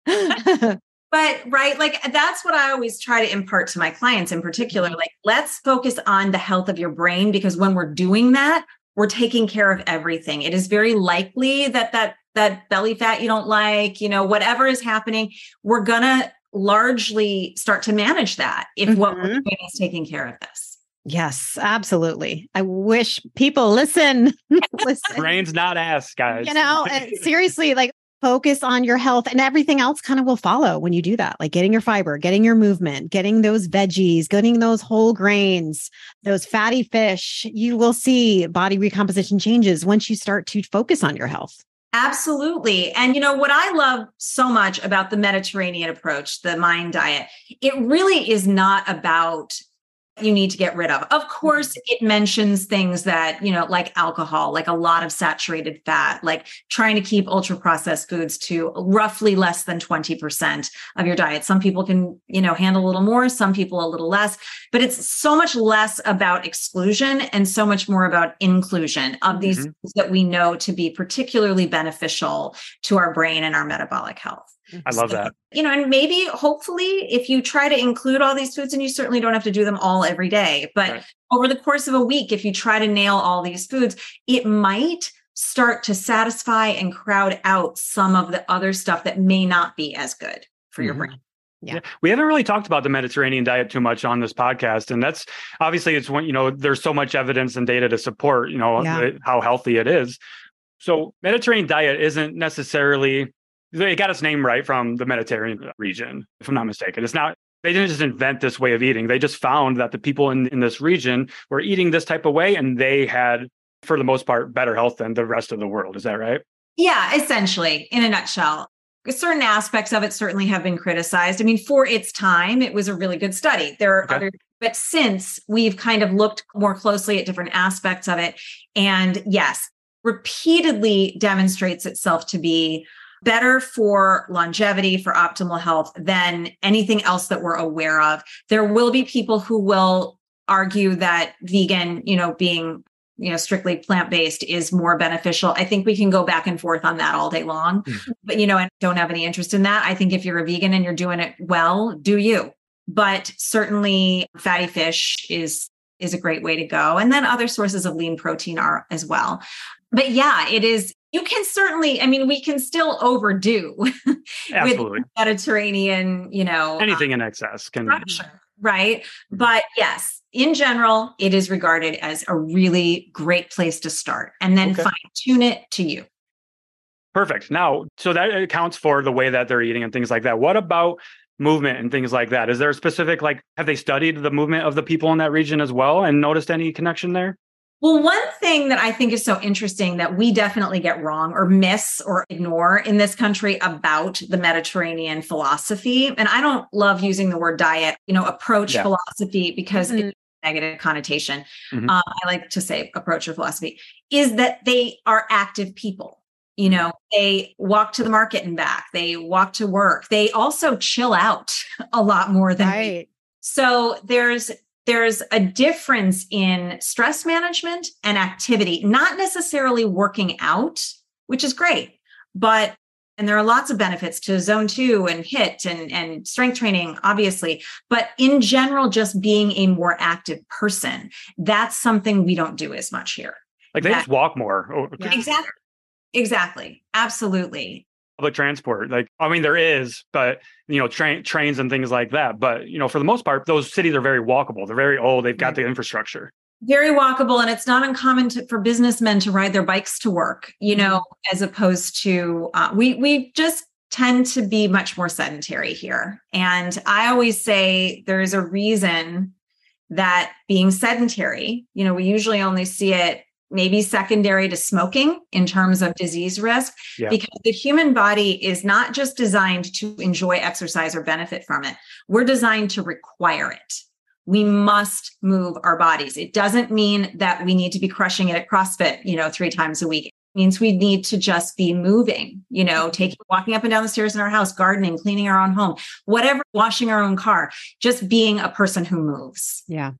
[laughs] but right like that's what i always try to impart to my clients in particular mm-hmm. like let's focus on the health of your brain because when we're doing that we're taking care of everything it is very likely that that that belly fat you don't like you know whatever is happening we're gonna largely start to manage that if mm-hmm. what we're mm-hmm. doing is taking care of this Yes, absolutely. I wish people listen. [laughs] listen. Brains not ass, guys. You know, seriously, like focus on your health and everything else kind of will follow when you do that. Like getting your fiber, getting your movement, getting those veggies, getting those whole grains, those fatty fish. You will see body recomposition changes once you start to focus on your health. Absolutely. And you know what I love so much about the Mediterranean approach, the mind diet, it really is not about you need to get rid of. Of course, mm-hmm. it mentions things that, you know, like alcohol, like a lot of saturated fat, like trying to keep ultra processed foods to roughly less than 20% of your diet. Some people can, you know, handle a little more, some people a little less, but it's so much less about exclusion and so much more about inclusion of these mm-hmm. that we know to be particularly beneficial to our brain and our metabolic health. I love that. [laughs] You know, and maybe hopefully if you try to include all these foods, and you certainly don't have to do them all every day, but right. over the course of a week, if you try to nail all these foods, it might start to satisfy and crowd out some of the other stuff that may not be as good for mm-hmm. your brain. Yeah. yeah. We haven't really talked about the Mediterranean diet too much on this podcast. And that's obviously it's when, you know, there's so much evidence and data to support, you know, yeah. how healthy it is. So Mediterranean diet isn't necessarily they got its name right from the Mediterranean region, if I'm not mistaken. It's not they didn't just invent this way of eating. They just found that the people in, in this region were eating this type of way and they had, for the most part, better health than the rest of the world. Is that right? Yeah, essentially, in a nutshell. Certain aspects of it certainly have been criticized. I mean, for its time, it was a really good study. There are okay. other, but since we've kind of looked more closely at different aspects of it, and yes, repeatedly demonstrates itself to be better for longevity, for optimal health than anything else that we're aware of. There will be people who will argue that vegan, you know, being you know strictly plant-based is more beneficial. I think we can go back and forth on that all day long. Mm-hmm. but you know i don't have any interest in that. I think if you're a vegan and you're doing it well do you. But certainly fatty fish is is a great way to go. And then other sources of lean protein are as well. But yeah it is you can certainly i mean we can still overdo [laughs] Absolutely. with mediterranean you know anything um, in excess can structure, right? But yes in general it is regarded as a really great place to start and then okay. fine tune it to you. Perfect. Now so that accounts for the way that they're eating and things like that. What about movement and things like that? Is there a specific like have they studied the movement of the people in that region as well and noticed any connection there well, one thing that I think is so interesting that we definitely get wrong or miss or ignore in this country about the Mediterranean philosophy, and I don't love using the word diet, you know, approach yeah. philosophy because mm-hmm. it's negative connotation. Mm-hmm. Uh, I like to say approach or philosophy is that they are active people. You know, they walk to the market and back. They walk to work. They also chill out [laughs] a lot more than right. So there's there's a difference in stress management and activity, not necessarily working out, which is great, but and there are lots of benefits to zone two and HIIT and, and strength training, obviously. But in general, just being a more active person, that's something we don't do as much here. Like they that, just walk more. Oh, yeah. Exactly. Exactly. Absolutely public transport. Like, I mean, there is, but you know, train trains and things like that. But you know, for the most part, those cities are very walkable. They're very old. They've got the infrastructure. Very walkable, and it's not uncommon to, for businessmen to ride their bikes to work. You mm-hmm. know, as opposed to uh, we we just tend to be much more sedentary here. And I always say there's a reason that being sedentary, you know, we usually only see it maybe secondary to smoking in terms of disease risk yeah. because the human body is not just designed to enjoy exercise or benefit from it. We're designed to require it. We must move our bodies. It doesn't mean that we need to be crushing it at crossfit you know three times a week. It means we need to just be moving you know mm-hmm. taking walking up and down the stairs in our house gardening cleaning our own home whatever washing our own car just being a person who moves. Yeah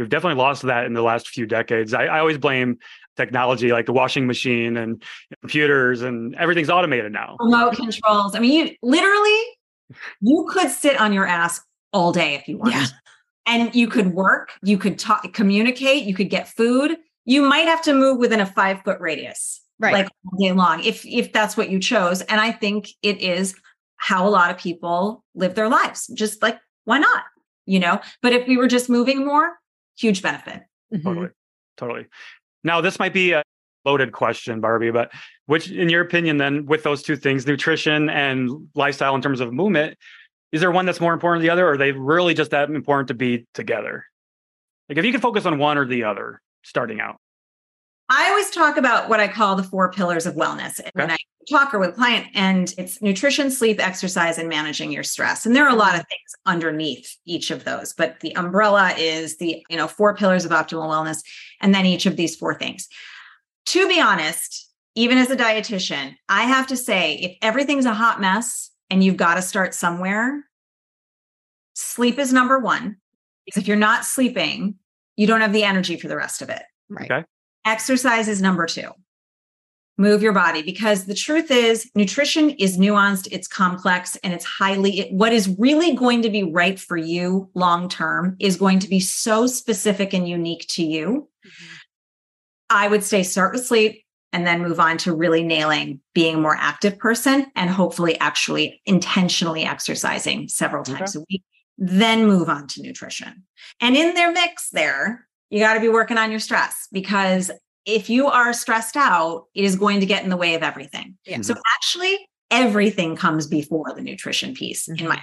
we've definitely lost that in the last few decades. I, I, always blame technology like the washing machine and computers and everything's automated now. Remote controls. I mean, you literally you could sit on your ass all day if you wanted. Yeah. And you could work, you could talk, communicate, you could get food. You might have to move within a five foot radius, right. like all day long, if if that's what you chose. And I think it is how a lot of people live their lives. Just like why not? You know, but if we were just moving more, huge benefit. Mhm. Totally. Totally. Now, this might be a loaded question, Barbie, but which, in your opinion, then, with those two things, nutrition and lifestyle in terms of movement, is there one that's more important than the other? Or are they really just that important to be together? Like, if you can focus on one or the other starting out. I always talk about what I call the four pillars of wellness when I talk or with a client, and it's nutrition, sleep, exercise, and managing your stress. And there are a lot of things underneath each of those, but the umbrella is the you know four pillars of optimal wellness, and then each of these four things. To be honest, even as a dietitian, I have to say, if everything's a hot mess and you've got to start somewhere, sleep is number one. Because if you're not sleeping, you don't have the energy for the rest of it. Right. Okay. Exercise is number two. Move your body because the truth is, nutrition is nuanced, it's complex, and it's highly, it- what is really going to be right for you long term is going to be so specific and unique to you. Mm-hmm. I would say start with sleep and then move on to really nailing being a more active person and hopefully actually intentionally exercising several Okay. times a week. Then move on to nutrition. And in their mix, there, you got to be working on your stress because if you are stressed out, it is going to get in the way of everything. Yeah. So actually, everything comes before the nutrition piece, in Mhm. my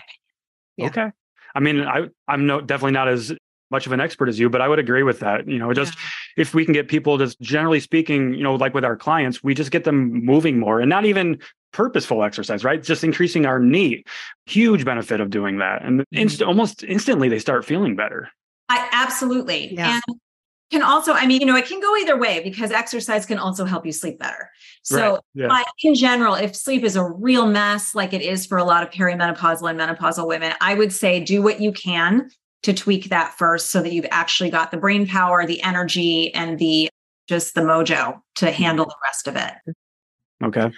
Yeah. Okay. I mean, I, I'm no, definitely not as much of an expert as you, but I would agree with that. You know, just if we can get people just generally speaking, you know, like with our clients, we just get them moving more and not even purposeful exercise, right? Just increasing our NEAT. Huge benefit of doing that. And inst- almost instantly they start feeling better. I absolutely. Yeah. And can also, I mean, you know, it can go either way because exercise can also help you sleep better. So, Right. Yeah. but in general, if sleep is a real mess, like it is for a lot of perimenopausal and menopausal women, I would say do what you can to tweak that first so that you've actually got the brain power, the energy, and the just the mojo to mm-hmm. handle the rest of it. Okay.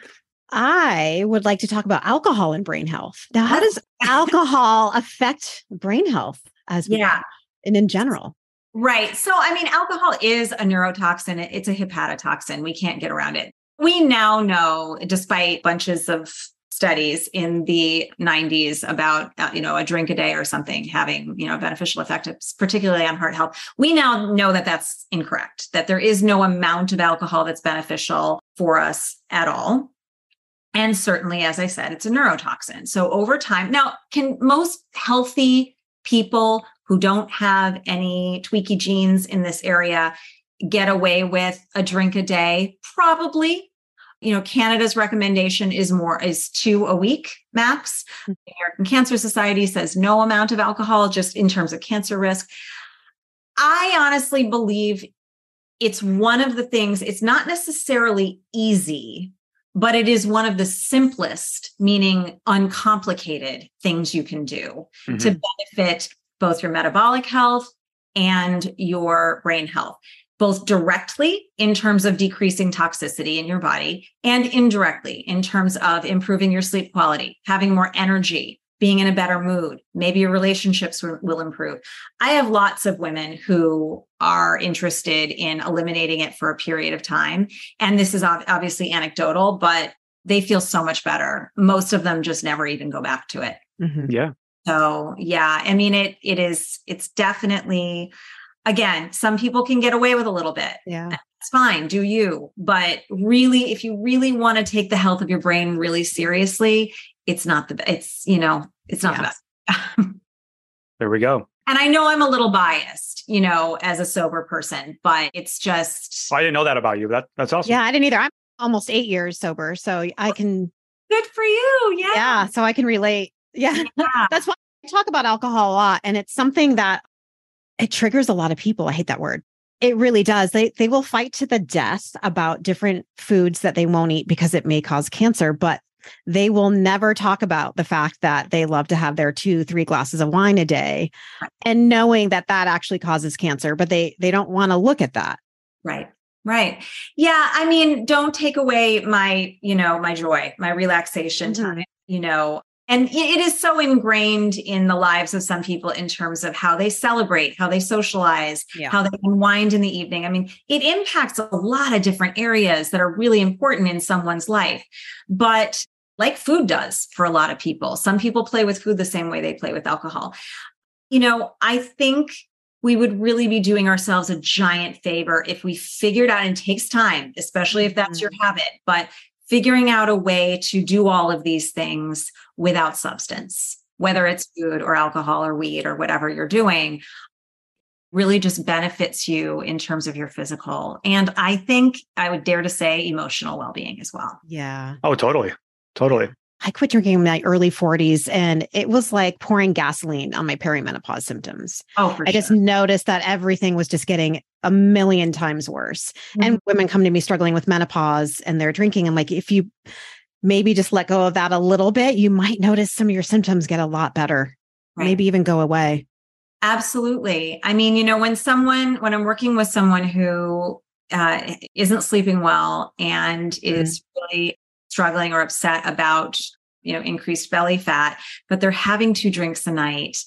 I would like to talk about alcohol and brain health. Now, how does alcohol affect brain health as we Yeah. And in general? Right. So, I mean, alcohol is a neurotoxin, it's a hepatotoxin. We can't get around it. We now know, despite bunches of studies in the 90s about, uh, you know, a drink a day or something having, you know, a beneficial effect, particularly on heart health. We now know that that's incorrect, that there is no amount of alcohol that's beneficial for us at all. And certainly, as I said, it's a neurotoxin. So over time, now, can most healthy people who don't have any tweaky genes in this area get away with a drink a day? Probably. You know, Canada's recommendation is more is two a week max. The American Cancer Society says no amount of alcohol, just in terms of cancer risk. I honestly believe it's one of the things, it's not necessarily easy, but it is one of the simplest, meaning uncomplicated things you can do Mhm. to benefit both your metabolic health and your brain health, both directly in terms of decreasing toxicity in your body and indirectly in terms of improving your sleep quality, having more energy, being in a better mood. Maybe your relationships will, will improve. I have lots of women who are interested in eliminating it for a period of time. And this is obviously anecdotal, but they feel so much better. Most of them just never even go back to it. Mhm. Yeah. So yeah, I mean it it is it's definitely again, some people can get away with a little bit. Yeah. It's fine, do you? But really if you really want to take the health of your brain really seriously, it's not the be- it's you know, it's not the best. [laughs] There we go. and I know I'm a little biased, you know, as a sober person, but it's just I didn't know that about you. That that's awesome. Yeah, I didn't either. I'm almost eight years sober. So I can, good for you. Yeah. yeah, so I can relate. Yeah. Yeah. [laughs] That's why I talk about alcohol a lot. And it's something that it triggers a lot of people. I hate that word. It really does. They they will fight to the death about different foods that they won't eat because it may cause cancer, but they will never talk about the fact that they love to have their two, three glasses of wine a day and knowing that that actually causes cancer, but they they don't want to look at that. Right. Right. Yeah. I mean, don't take away my, you know, my joy, my relaxation Mhm. time, you know. And it- is so ingrained in the lives of some people in terms of how they celebrate, how they socialize, Yeah. how they unwind in the evening. I mean, it impacts a lot of different areas that are really important in someone's life. But like food does for a lot of people, some people play with food the same way they play with alcohol. You know, I think we would really be doing ourselves a giant favor if we figured out and takes time, especially if that's your Mm-hmm. habit, but figuring out a way to do all of these things without substance, whether it's food or alcohol or weed or whatever you're doing, really just benefits you in terms of your physical. And I think I would dare to say emotional well being as well. Yeah. Oh, totally. Totally. I quit drinking in my early 40s and it was like pouring gasoline on my perimenopause symptoms. Oh, for I sure. just noticed that everything was just getting a million times worse. And women come to me struggling with menopause and they're drinking. I'm like, if you maybe just let go of that a little bit, you might notice some of your symptoms get a lot better, Right. maybe even go away. Absolutely. I mean, you know, when someone, when I'm working with someone who uh, isn't sleeping well and is really struggling or upset about, you know, increased belly fat, but they're having two drinks a night,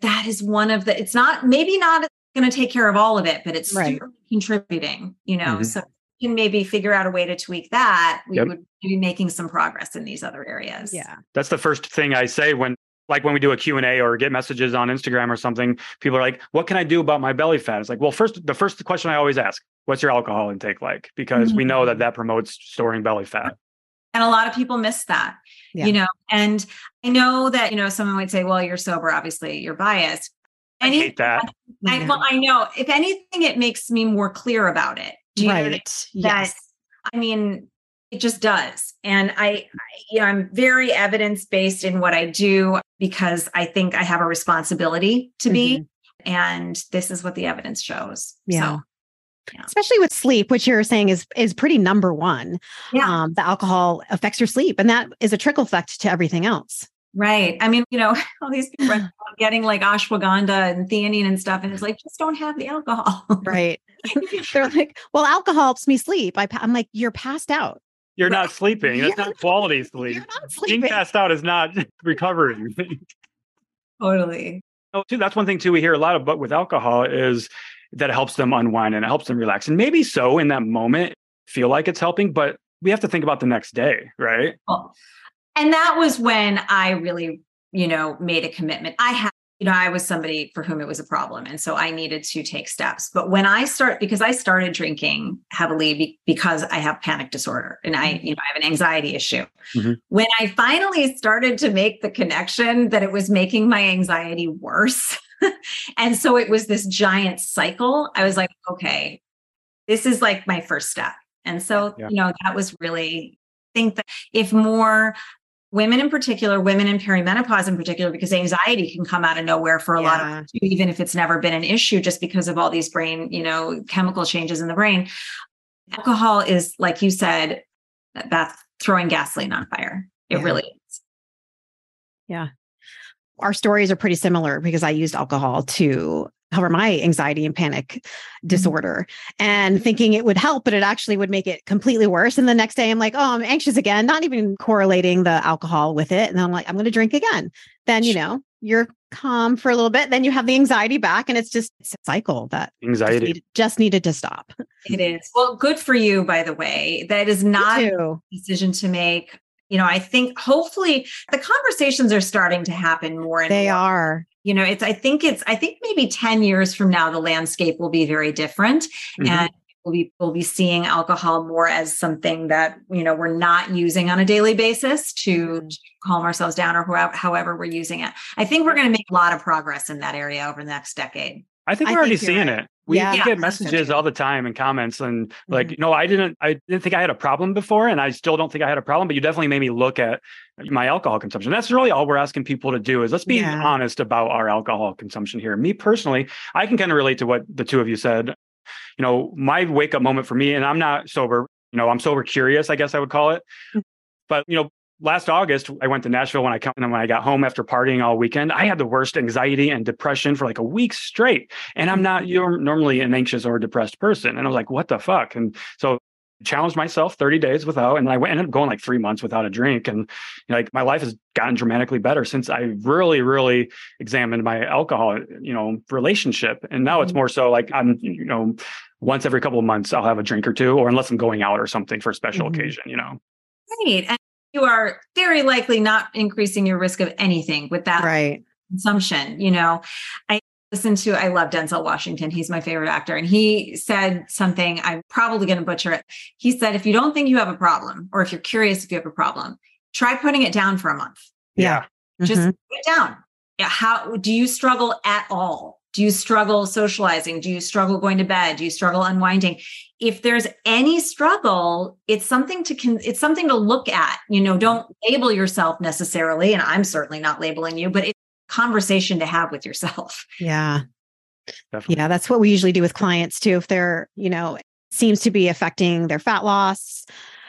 that is one of the, it's not, maybe not going to take care of all of it, but it's Right. contributing, you know, Mhm. so you can maybe figure out a way to tweak that. We Yep. would be making some progress in these other areas. Yeah. That's the first thing I say when like when we do a Q&A or get messages on Instagram or something, people are like, "What can I do about my belly fat?" It's like, "Well, first the first question I always ask, what's your alcohol intake like?" Because we know that that promotes storing belly fat. And a lot of people miss that, Yeah. you know. And I know that, you know, someone would say, well, you're sober, obviously, you're biased. I hate that. I, well, I know. If anything, it makes me more clear about it. Do you know I mean? right. That, Yes. I mean, it just does. And I, I you know, I'm very evidence based in what I do because I think I have a responsibility to be. And this is what the evidence shows. Mm-hmm. Yeah. So, Yeah. Especially with sleep, which you're saying is is pretty number one. yeah. Um, the alcohol affects your sleep, and that is a trickle effect to everything else. Right. I mean, you know, [laughs] all these people are [laughs] getting like ashwagandha and theanine and stuff, and it's like just don't have the alcohol. [laughs] Right. They're like, well, alcohol helps me sleep. I, pa- I'm like, you're passed out. You're not sleeping. That's Yeah. not quality sleep. You're not sleeping. Being passed out is not recovering. totally. Oh, too. That's one thing too. We hear a lot about with alcohol is that helps them unwind and it helps them relax. And maybe so in that moment, feel like it's helping, but we have to think about the next day, right? Well, and that was when I really, you know, made a commitment. I had, you know, I was somebody for whom it was a problem. And so I needed to take steps. But when I start, because I started drinking heavily be, because I have panic disorder and I, you know, I have an anxiety issue. Mhm. When I finally started to make the connection that it was making my anxiety worse. [laughs] and so it was this giant cycle. I was like, okay, this is like my first step. And so, Yeah. you know, that was really I think that if more women in particular, women in perimenopause in particular, because anxiety can come out of nowhere for a lot of Yeah. even if it's never been an issue, just because of all these brain, you know, chemical changes in the brain. Alcohol is, like you said, Beth, throwing gasoline on fire. It Yeah. really is. Yeah. Our stories are pretty similar because I used alcohol to cover my anxiety and panic mm-hmm. disorder and thinking it would help, but it actually would make it completely worse. And the next day I'm like, oh, I'm anxious again, not even correlating the alcohol with it. And I'm like, I'm going to drink again. Then, you know, you're calm for a little bit. Then you have the anxiety back and it's just it's a cycle that just Anxiety. needed, just needed to stop. It is. Well, good for you, by the way. That is not too. decision to make. You know, I think hopefully the conversations are starting to happen more and They more. are. You know, it's I think it's I think maybe 10 years from now the landscape will be very different Mhm. and we'll be we'll be seeing alcohol more as something that, you know, we're not using on a daily basis to, to calm ourselves down or however, however we're using it. I think we're going to make a lot of progress in that area over the next decade. I think we're already think seeing right. it. We, Yeah. we Yeah, get I messages all the time and comments and like, Mhm. no, I didn't, I didn't think I had a problem before, and I still don't think I had a problem. But you definitely made me look at my alcohol consumption. That's really all we're asking people to do is let's be Yeah. honest about our alcohol consumption here. Me personally, I can kind of relate to what the two of you said. You know, my wake up moment for me, and I'm not sober. You know, I'm sober curious, I guess I would call it. Mm. But you know, last August, I went to Nashville when I come and when I got home after partying all weekend. I had the worst anxiety and depression for like a week straight. And I'm not you're normally an anxious or depressed person. And I was like, what the fuck? And so challenged myself 30 days without, and I went, ended up going like three months without a drink. And like my life has gotten dramatically better since I really, really examined my alcohol, you know, relationship. And now it's Mhm. more so like I'm, you know, once every couple of months, I'll have a drink or two, or unless I'm going out or something for a special Mhm. occasion, you know. Right. And you are very likely not increasing your risk of anything with that Right. consumption. You know, I listen to I love Denzel Washington. He's my favorite actor. And he said something I'm probably going to butcher it. He said, if you don't think you have a problem, or if you're curious if you have a problem, try putting it down for a month. Yeah. Just Mhm. put it down. Yeah. How do you struggle at all? Do you struggle socializing? Do you struggle going to bed? Do you struggle unwinding? If there's any struggle, it's something to con- it's something to look at. You know, don't label yourself necessarily, and I'm certainly not labeling you, but it's a conversation to have with yourself. [laughs] Yeah. Definitely. Yeah. That's what we usually do with clients too. If they're, you know, seems to be affecting their fat loss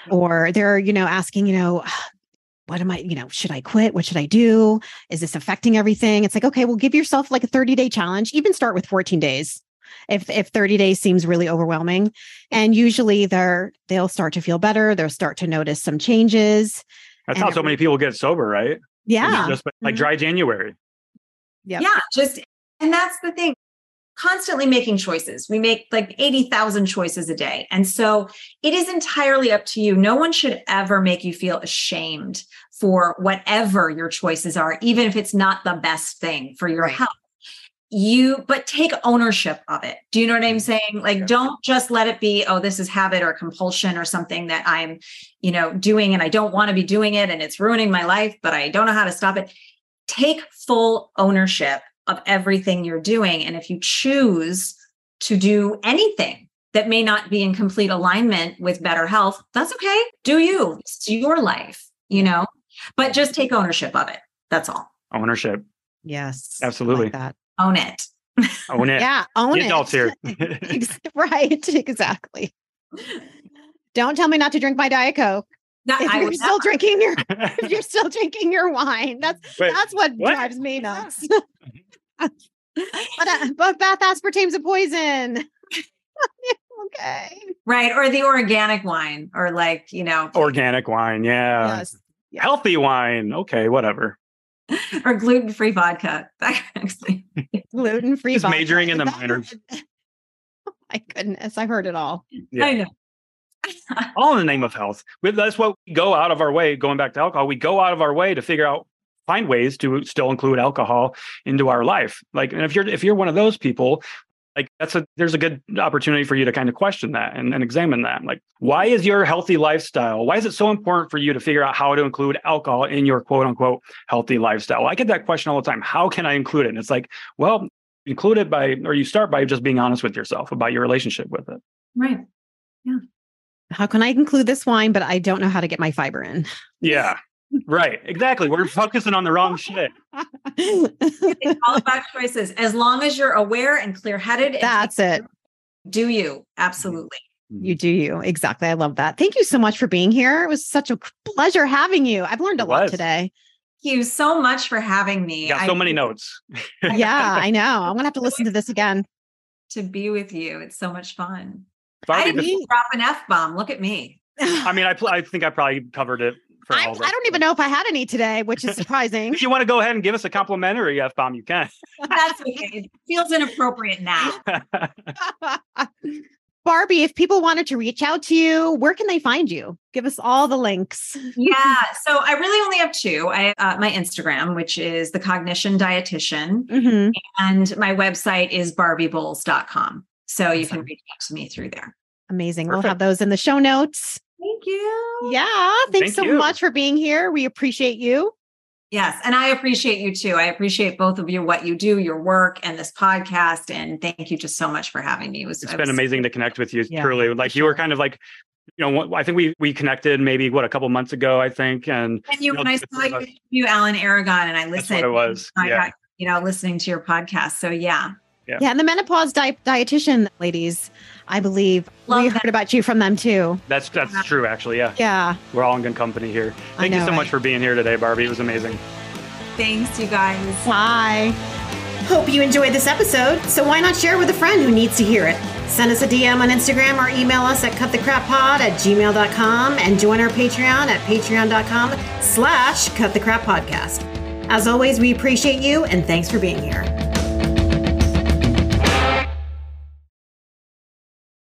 or they're, you know, asking, you know, [sighs] what am I, you know, should I quit? What should I do? Is this affecting everything? It's like, okay, well, give yourself like a 30 day challenge, even start with 14 days. If, if 30 days seems really overwhelming and usually they're they'll start to feel better they'll start to notice some changes That's And how so many people get sober, right? yeah Just like Mhm. dry January. yeah Yeah, just and that's the thing. Constantly making choices. We make like 80,000 choices a day. And so it is entirely up to you. No one should ever make you feel ashamed for whatever your choices are, even if it's not the best thing for your Right. health. You, but take ownership of it. Do you know what I'm mm-hmm. saying? Like, Yeah. don't just let it be, oh, this is habit or compulsion or something that I'm, you know, doing and I don't want to be doing it and it's ruining my life, but I don't know how to stop it. Take full ownership of everything you're doing. And if you choose to do anything that may not be in complete alignment with better health, that's okay. Do you? It's your life, you know, but just take ownership of it. That's all. Ownership. yes I like Absolutely. that Own it. Own it. yeah own The it adults here. [laughs] [laughs] Right exactly don't tell me not to drink my diet coke That- if I you're would still never. drinking your [laughs] if you're still drinking your wine that's Wait, that's what, what? drives me nuts but, uh, but bath aspartame's a poison okay right. Or the organic wine, or like, you know, Organic wine. Yeah. yes yeah. Healthy wine. Okay, whatever. [laughs] or gluten free vodka. [laughs] That actually. gluten free Just majoring in the minors. [laughs] oh my goodness i've heard it all Yeah. I know. All in the name of health. We- That's what we go out of our way, going back to alcohol, we go out of our way to figure out find ways to still include alcohol into our life. Like and if you're if you're one of those people, like that's a there's a good opportunity for you to kind of question that and, and examine that. Like, why is your healthy lifestyle? Why is it so important for you to figure out how to include alcohol in your quote unquote healthy lifestyle? I get that question all the time. How can I include it? And it's like, well, include it by or you start by just being honest with yourself about your relationship with it. Right. Yeah. How can i include this wine but i don't know how to get my fiber in Yeah. Right. Exactly. We're focusing on the wrong shit. It's all about choices. As long as you're aware and clear headed, that's it do you. Absolutely. Mm-hmm. You do you. Exactly. I love that. Thank you so much for being here. It was such a pleasure having you. I've learned a It lot was. today. Thank you so much for having me. Got so I- many notes. Yeah, [laughs] I know. I'm going to have to listen to this again. To be with you. It's so much fun. Barbie, I bef- didn't even drop an F bomb. Look at me. I mean, I, pl- I think I probably covered it. For I, all I don't even know if I had any today, which is surprising. If you want to go ahead and give us a complimentary F bomb, you can. [laughs] That's okay. It feels inappropriate now. [laughs] [laughs] Barbie, if people wanted to reach out to you, where can they find you? Give us all the links. Yeah. So I really only have two. I uh, my Instagram, which is the Cognition Dietitian, Mhm. and my website is barbieboules.com. So you can reach out to me through there. Amazing. We'll have those in the show notes. Thank you. Yeah. Thanks Thank so you. much for being here. We appreciate you. Yes. And I appreciate you too. I appreciate both of you, what you do, your work, and this podcast. And thank you just so much for having me. It was, It's I been was- amazing to connect with you. Yeah, truly, for like you were kind of like, you know, I think we we connected maybe what a couple months ago. I think, and And you, know, when I saw you, us- you, Alan Aragon, and I That's listened. what it was. I Yeah. got, you know, listening to your podcast. So yeah. Yeah. Yeah. And the menopause di- dietitian ladies, I believe Love we that. heard about you from them too. That's that's true. Actually, yeah, Yeah. we're all in good company here. I Thank you know, so much for being here today, Barbie. It was amazing. Thanks, you guys. Bye. Hope you enjoyed this episode, so why not share with a friend who needs to hear it? Send us a DM on Instagram or email us at cutthecrappod at gmail.com and join our Patreon at patreon.com slash cutthecrappodcast. As always, we appreciate you and thanks for being here.